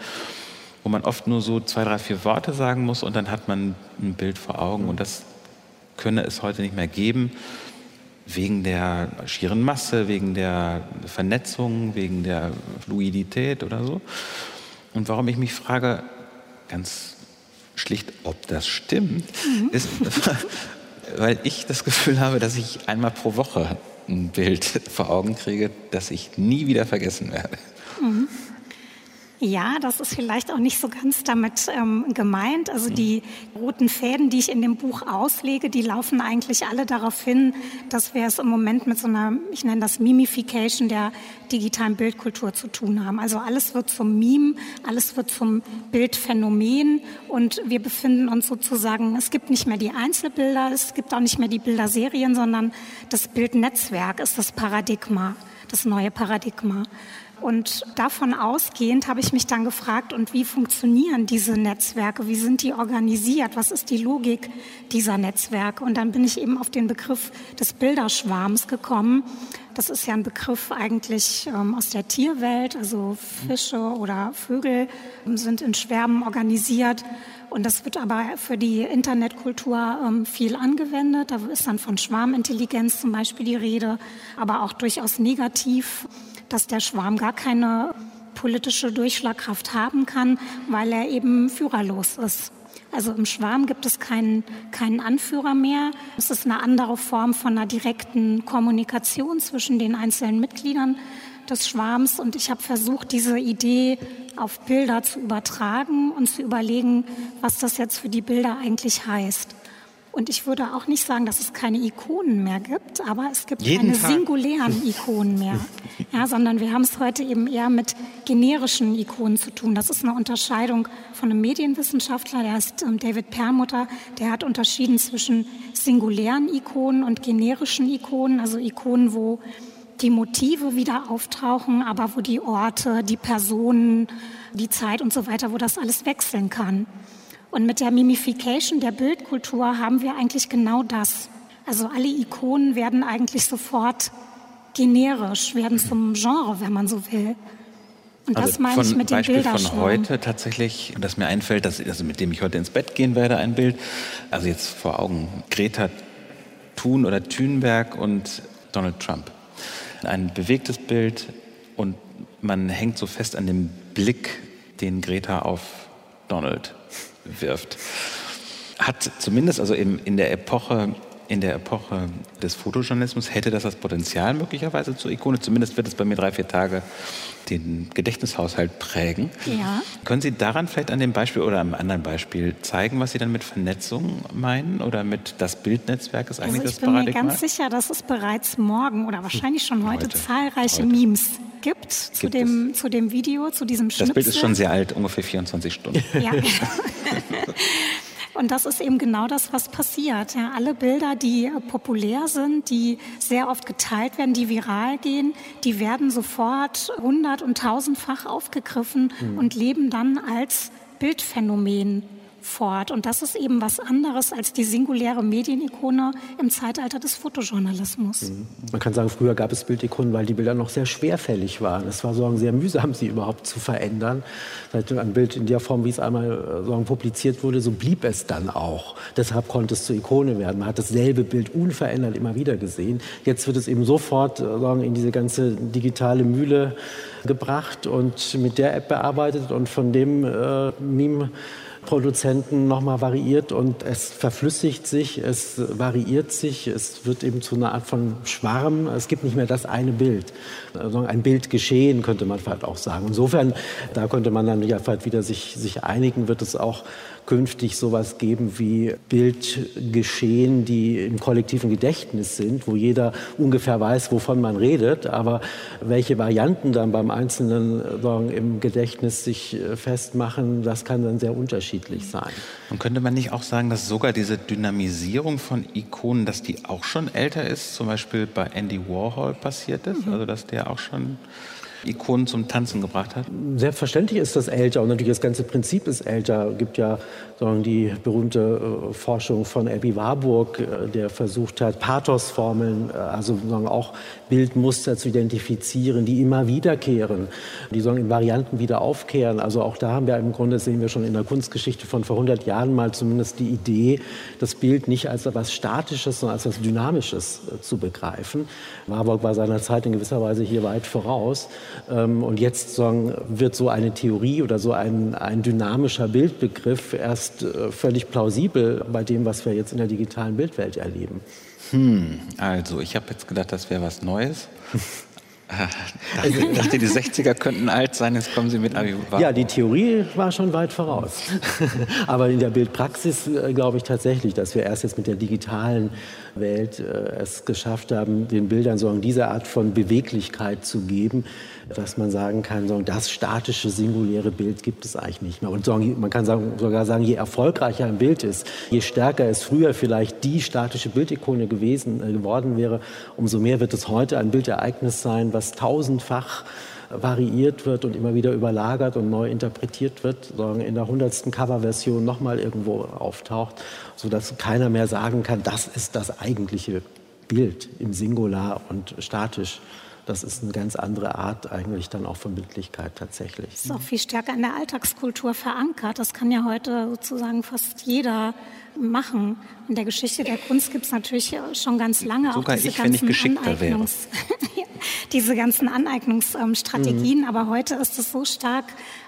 wo man oft nur so zwei, drei, vier Worte sagen muss und dann hat man ein Bild vor Augen. Und das könne es heute nicht mehr geben, wegen der schieren Masse, wegen der Vernetzung, wegen der Fluidität oder so. Und warum ich mich frage, ganz schlicht, ob das stimmt, mhm. ist, weil ich das Gefühl habe, dass ich einmal pro Woche ein Bild vor Augen kriege, das ich nie wieder vergessen werde. Mhm. Ja, das ist vielleicht auch nicht so ganz damit ähm, gemeint. Also die roten Fäden, die ich in dem Buch auslege, die laufen eigentlich alle darauf hin, dass wir es im Moment mit so einer, ich nenne das Mimification der digitalen Bildkultur zu tun haben. Also alles wird zum Meme, alles wird zum Bildphänomen und wir befinden uns sozusagen, es gibt nicht mehr die Einzelbilder, es gibt auch nicht mehr die Bilderserien, sondern das Bildnetzwerk ist das Paradigma, das neue Paradigma. Und davon ausgehend habe ich mich dann gefragt, und wie funktionieren diese Netzwerke? Wie sind die organisiert? Was ist die Logik dieser Netzwerke? Und dann bin ich eben auf den Begriff des Bilderschwarms gekommen. Das ist ja ein Begriff eigentlich ähm, aus der Tierwelt. Also Fische oder Vögel sind in Schwärmen organisiert. Und das wird aber für die Internetkultur ähm, viel angewendet. Da ist dann von Schwarmintelligenz zum Beispiel die Rede, aber auch durchaus negativ dass der Schwarm gar keine politische Durchschlagkraft haben kann, weil er eben führerlos ist. Also im Schwarm gibt es keinen, keinen Anführer mehr. Es ist eine andere Form von einer direkten Kommunikation zwischen den einzelnen Mitgliedern des Schwarms. Und ich habe versucht, diese Idee auf Bilder zu übertragen und zu überlegen, was das jetzt für die Bilder eigentlich heißt. Und ich würde auch nicht sagen, dass es keine Ikonen mehr gibt, aber es gibt Jeden keine Tag. singulären Ikonen mehr. Ja, sondern wir haben es heute eben eher mit generischen Ikonen zu tun. Das ist eine Unterscheidung von einem Medienwissenschaftler, der heißt ähm, David Perlmutter, der hat unterschieden zwischen singulären Ikonen und generischen Ikonen, also Ikonen, wo die Motive wieder auftauchen, aber wo die Orte, die Personen, die Zeit und so weiter, wo das alles wechseln kann. Und mit der Mimification der Bildkultur haben wir eigentlich genau das. Also alle Ikonen werden eigentlich sofort generisch, werden zum Genre, wenn man so will. Und also das meine ich mit dem Beispiel von heute tatsächlich, das mir einfällt, dass, also mit dem ich heute ins Bett gehen werde, ein Bild. Also jetzt vor Augen Greta Thun oder Thunberg und Donald Trump. Ein bewegtes Bild und man hängt so fest an dem Blick, den Greta auf Donald wirft. Hat zumindest also in, in der Epoche in der Epoche des Fotojournalismus hätte das das Potenzial möglicherweise zur Ikone. Zumindest wird es bei mir drei, vier Tage den Gedächtnishaushalt prägen. Ja. Können Sie daran vielleicht an dem Beispiel oder einem anderen Beispiel zeigen, was Sie dann mit Vernetzung meinen oder mit das Bildnetzwerk ist eigentlich also das Paradigma? Ich bin mir ganz sicher, dass es bereits morgen oder wahrscheinlich schon heute, heute. zahlreiche heute. Memes gibt, zu, dem, zu dem Video, zu diesem Schnipsel. Das Bild ist schon sehr alt, ungefähr 24 Stunden. Ja. Und das ist eben genau das, was passiert. Ja, alle Bilder, die äh, populär sind, die sehr oft geteilt werden, die viral gehen, die werden sofort hundert- und tausendfach aufgegriffen mhm. und leben dann als Bildphänomen fort. Und das ist eben was anderes als die singuläre Medienikone im Zeitalter des Fotojournalismus. Mhm. Man kann sagen, früher gab es Bildikonen, weil die Bilder noch sehr schwerfällig waren. Es war sagen, sehr mühsam, sie überhaupt zu verändern. Ein Bild in der Form, wie es einmal sagen, publiziert wurde, so blieb es dann auch. Deshalb konnte es zur Ikone werden. Man hat dasselbe Bild unverändert immer wieder gesehen. Jetzt wird es eben sofort sagen, in diese ganze digitale Mühle gebracht und mit der App bearbeitet und von dem äh, Meme Produzenten nochmal variiert und es verflüssigt sich, es variiert sich, es wird eben zu einer Art von Schwarm. Es gibt nicht mehr das eine Bild, sondern ein Bild geschehen, könnte man vielleicht auch sagen. Insofern, da könnte man dann vielleicht wieder sich, sich einigen, wird es auch künftig sowas geben wie Bildgeschehen, die im kollektiven Gedächtnis sind, wo jeder ungefähr weiß, wovon man redet, aber welche Varianten dann beim Einzelnen sagen, im Gedächtnis sich äh, festmachen, das kann dann sehr unterschiedlich sein. Und könnte man nicht auch sagen, dass sogar diese Dynamisierung von Ikonen, dass die auch schon älter ist, zum Beispiel bei Andy Warhol passiert ist, mhm. also dass der auch schon Ikonen zum Tanzen gebracht hat? Selbstverständlich ist das älter und natürlich das ganze Prinzip ist älter. Es gibt ja sagen, die berühmte äh, Forschung von Abby Warburg, äh, der versucht hat, Pathosformeln, äh, also sagen, auch Bildmuster zu identifizieren, die immer wiederkehren, die sollen in Varianten wieder aufkehren. Also auch da haben wir im Grunde, sehen wir schon in der Kunstgeschichte von vor 100 Jahren mal zumindest die Idee, das Bild nicht als etwas Statisches, sondern als etwas Dynamisches zu begreifen. Warburg war seiner Zeit in gewisser Weise hier weit voraus. Ähm, und jetzt sagen, wird so eine Theorie oder so ein, ein dynamischer Bildbegriff erst äh, völlig plausibel bei dem, was wir jetzt in der digitalen Bildwelt erleben. Hm, also ich habe jetzt gedacht, das wäre was Neues. Ich dachte, die 60er könnten alt sein, jetzt kommen Sie mit Avivar. Ja, die Theorie war schon weit voraus. Aber in der Bildpraxis äh, glaube ich tatsächlich, dass wir erst jetzt mit der digitalen Welt äh, es geschafft haben, den Bildern so diese Art von Beweglichkeit zu geben, dass man sagen kann, so, das statische, singuläre Bild gibt es eigentlich nicht mehr. Und so, man kann sogar sagen, je erfolgreicher ein Bild ist, je stärker es früher vielleicht die statische Bildikone gewesen, äh, geworden wäre, umso mehr wird es heute ein Bildereignis sein, was tausendfach variiert wird und immer wieder überlagert und neu interpretiert wird, sondern in der hundertsten Coverversion nochmal irgendwo auftaucht, sodass keiner mehr sagen kann, das ist das eigentliche Bild im Singular und statisch das ist eine ganz andere Art eigentlich dann auch von Bildlichkeit tatsächlich. Das ist auch viel stärker in der Alltagskultur verankert. Das kann ja heute sozusagen fast jeder machen. In der Geschichte der Kunst gibt es natürlich schon ganz lange Sogar auch diese ich, ganzen wenn ich geschickter wäre. diese ganzen Aneignungsstrategien. Mhm. Aber heute ist es so stark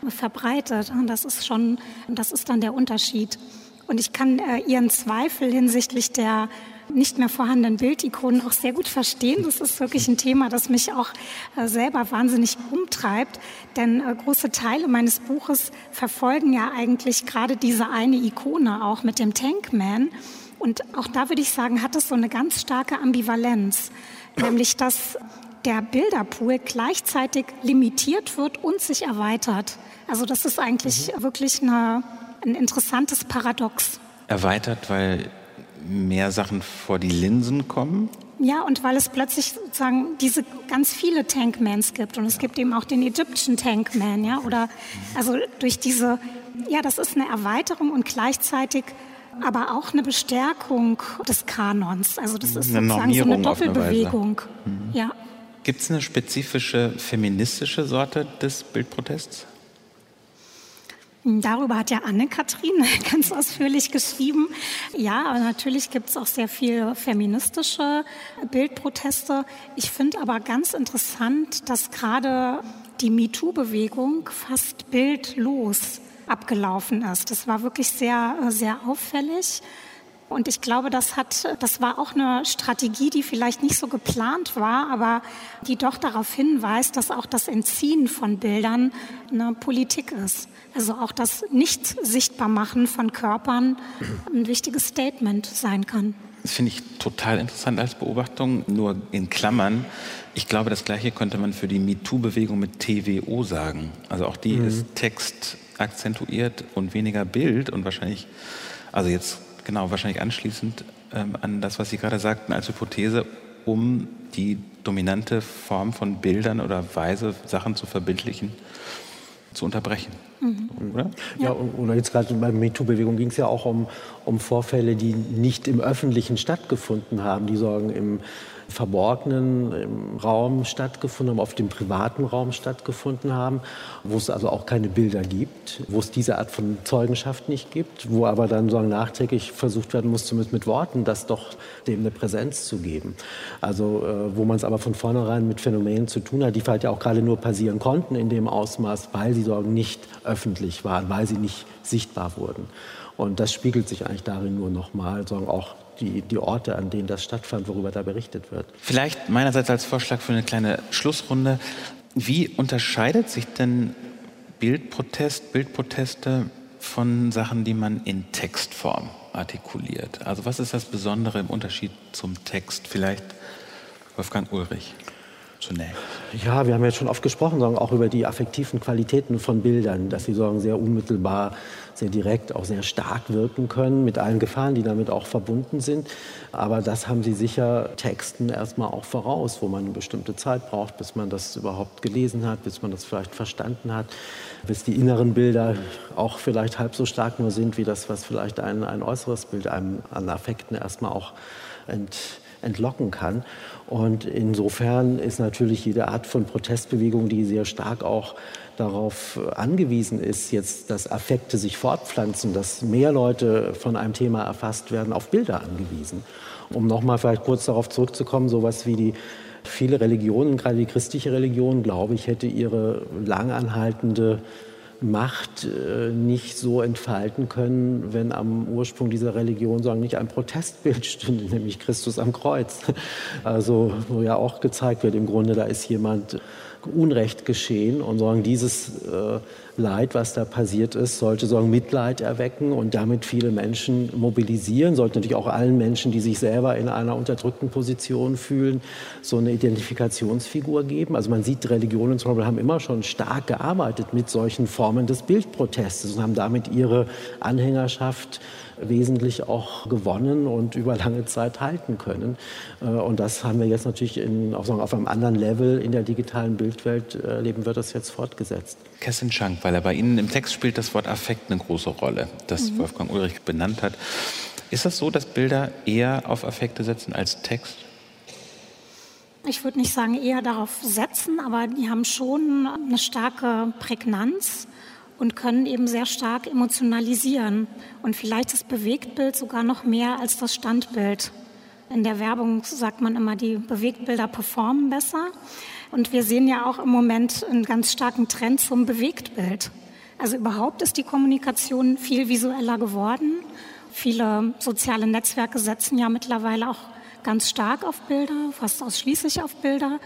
verbreitet. Das ist schon, das ist dann der Unterschied. Und ich kann äh, Ihren Zweifel hinsichtlich der nicht mehr vorhandenen Bildikonen auch sehr gut verstehen. Das ist wirklich ein Thema, das mich auch äh, selber wahnsinnig umtreibt. Denn äh, große Teile meines Buches verfolgen ja eigentlich gerade diese eine Ikone auch mit dem Tankman. Und auch da würde ich sagen, hat es so eine ganz starke Ambivalenz. Nämlich, dass der Bilderpool gleichzeitig limitiert wird und sich erweitert. Also das ist eigentlich mhm. wirklich eine, ein interessantes Paradox. Erweitert, weil mehr Sachen vor die Linsen kommen? Ja, und weil es plötzlich sozusagen diese ganz viele Tankmans gibt und es gibt eben auch den Egyptian Tankman, ja, oder also durch diese, ja, das ist eine Erweiterung und gleichzeitig aber auch eine Bestärkung des Kanons. Also das ist eine sozusagen so eine Doppelbewegung. Eine mhm. Ja. Gibt es eine spezifische feministische Sorte des Bildprotests? Darüber hat ja Anne-Kathrin ganz ausführlich geschrieben. Ja, aber natürlich gibt es auch sehr viel feministische Bildproteste. Ich finde aber ganz interessant, dass gerade die MeToo-Bewegung fast bildlos abgelaufen ist. Das war wirklich sehr, sehr auffällig. Und ich glaube, das hat, das war auch eine Strategie, die vielleicht nicht so geplant war, aber die doch darauf hinweist, dass auch das Entziehen von Bildern eine Politik ist. Also auch das Nicht-Sichtbarmachen von Körpern ein wichtiges Statement sein kann. Das finde ich total interessant als Beobachtung, nur in Klammern. Ich glaube, das Gleiche könnte man für die MeToo-Bewegung mit TWO sagen. Also auch die mhm. ist Text akzentuiert und weniger Bild und wahrscheinlich, also jetzt genau, wahrscheinlich anschließend ähm, an das, was Sie gerade sagten, als Hypothese, um die dominante Form von Bildern oder Weise, Sachen zu verbildlichen, zu unterbrechen. Mhm. Oder? Ja, oder jetzt gerade bei der MeToo-Bewegung ging es ja auch um, um Vorfälle, die nicht im Öffentlichen stattgefunden haben, die sorgen im verborgenen im Raum stattgefunden haben, auf dem privaten Raum stattgefunden haben, wo es also auch keine Bilder gibt, wo es diese Art von Zeugenschaft nicht gibt, wo aber dann so nachträglich versucht werden muss, zumindest mit Worten, das doch dem eine Präsenz zu geben. Also äh, wo man es aber von vornherein mit Phänomenen zu tun hat, die vielleicht ja auch gerade nur passieren konnten in dem Ausmaß, weil sie sorgen nicht öffentlich waren, weil sie nicht sichtbar wurden. Und das spiegelt sich eigentlich darin nur nochmal, sagen auch die, die Orte, an denen das stattfand, worüber da berichtet wird. Vielleicht meinerseits als Vorschlag für eine kleine Schlussrunde. Wie unterscheidet sich denn Bildprotest, Bildproteste von Sachen, die man in Textform artikuliert? Also was ist das Besondere im Unterschied zum Text? Vielleicht Wolfgang Ulrich zunächst. Ja, wir haben jetzt schon oft gesprochen, auch über die affektiven Qualitäten von Bildern, dass sie sagen, sehr unmittelbar sehr direkt, auch sehr stark wirken können, mit allen Gefahren, die damit auch verbunden sind. Aber das haben sie sicher Texten erstmal auch voraus, wo man eine bestimmte Zeit braucht, bis man das überhaupt gelesen hat, bis man das vielleicht verstanden hat, bis die inneren Bilder auch vielleicht halb so stark nur sind, wie das, was vielleicht ein, ein äußeres Bild einem an Affekten erstmal auch ent, entlocken kann. Und insofern ist natürlich jede Art von Protestbewegung, die sehr stark auch darauf angewiesen ist, jetzt, dass Affekte sich fortpflanzen, dass mehr Leute von einem Thema erfasst werden, auf Bilder angewiesen. Um nochmal vielleicht kurz darauf zurückzukommen, sowas wie die viele Religionen, gerade die christliche Religion, glaube ich, hätte ihre langanhaltende Macht äh, nicht so entfalten können, wenn am Ursprung dieser Religion sagen nicht ein Protestbild stünde, nämlich Christus am Kreuz. Also wo ja auch gezeigt wird, im Grunde da ist jemand Unrecht geschehen und sagen, dieses äh, Leid, was da passiert ist, sollte sagen, Mitleid erwecken und damit viele Menschen mobilisieren, sollte natürlich auch allen Menschen, die sich selber in einer unterdrückten Position fühlen, so eine Identifikationsfigur geben. Also man sieht, Religionen zum Beispiel haben immer schon stark gearbeitet mit solchen Formen des Bildprotestes und haben damit ihre Anhängerschaft wesentlich auch gewonnen und über lange Zeit halten können. Äh, und das haben wir jetzt natürlich in, auf, auf einem anderen Level in der digitalen Bildwelt erleben äh, wir das jetzt fortgesetzt. Kerstin Schank, weil er bei Ihnen im Text spielt das Wort Affekt eine große Rolle, das mhm. Wolfgang Ulrich benannt hat. Ist das so, dass Bilder eher auf Affekte setzen als Text? Ich würde nicht sagen eher darauf setzen, aber die haben schon eine starke Prägnanz und können eben sehr stark emotionalisieren. Und vielleicht das Bewegtbild sogar noch mehr als das Standbild. In der Werbung sagt man immer, die Bewegtbilder performen besser. Und wir sehen ja auch im Moment einen ganz starken Trend zum Bewegtbild. Also überhaupt ist die Kommunikation viel visueller geworden. Viele soziale Netzwerke setzen ja mittlerweile auch ganz stark auf Bilder, fast ausschließlich auf Bilder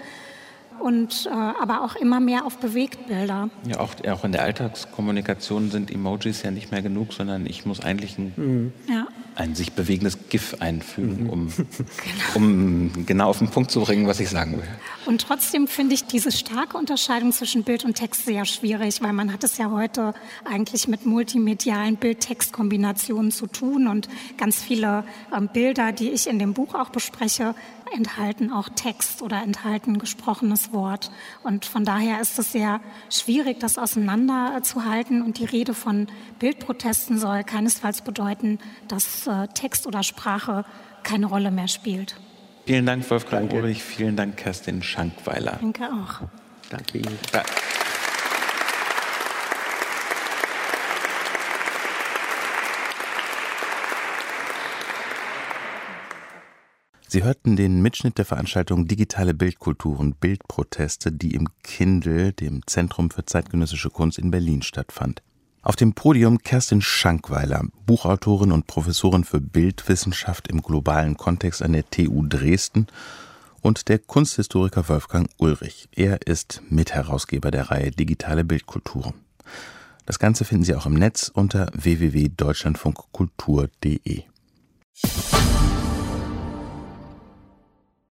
und äh, aber auch immer mehr auf Bewegtbilder. Ja, auch, auch in der Alltagskommunikation sind Emojis ja nicht mehr genug, sondern ich muss eigentlich ein, mhm. ja. ein sich bewegendes GIF einfügen, mhm. um, genau. um genau auf den Punkt zu bringen, was ich sagen will. Und trotzdem finde ich diese starke Unterscheidung zwischen Bild und Text sehr schwierig, weil man hat es ja heute eigentlich mit multimedialen Bild-Text-Kombinationen zu tun und ganz viele ähm, Bilder, die ich in dem Buch auch bespreche, enthalten auch Text oder enthalten gesprochenes Wort. Und von daher ist es sehr schwierig, das auseinanderzuhalten. Und die Rede von Bildprotesten soll keinesfalls bedeuten, dass äh, Text oder Sprache keine Rolle mehr spielt. Vielen Dank, Wolfgang Ulrich. Vielen Dank, Kerstin Schankweiler. Danke auch. Danke Ihnen. Sie hörten den Mitschnitt der Veranstaltung Digitale Bildkulturen Bildproteste, die im Kindle, dem Zentrum für zeitgenössische Kunst in Berlin stattfand. Auf dem Podium Kerstin Schankweiler, Buchautorin und Professorin für Bildwissenschaft im globalen Kontext an der TU Dresden und der Kunsthistoriker Wolfgang Ulrich. Er ist Mitherausgeber der Reihe Digitale Bildkulturen. Das Ganze finden Sie auch im Netz unter www.deutschlandfunkkultur.de.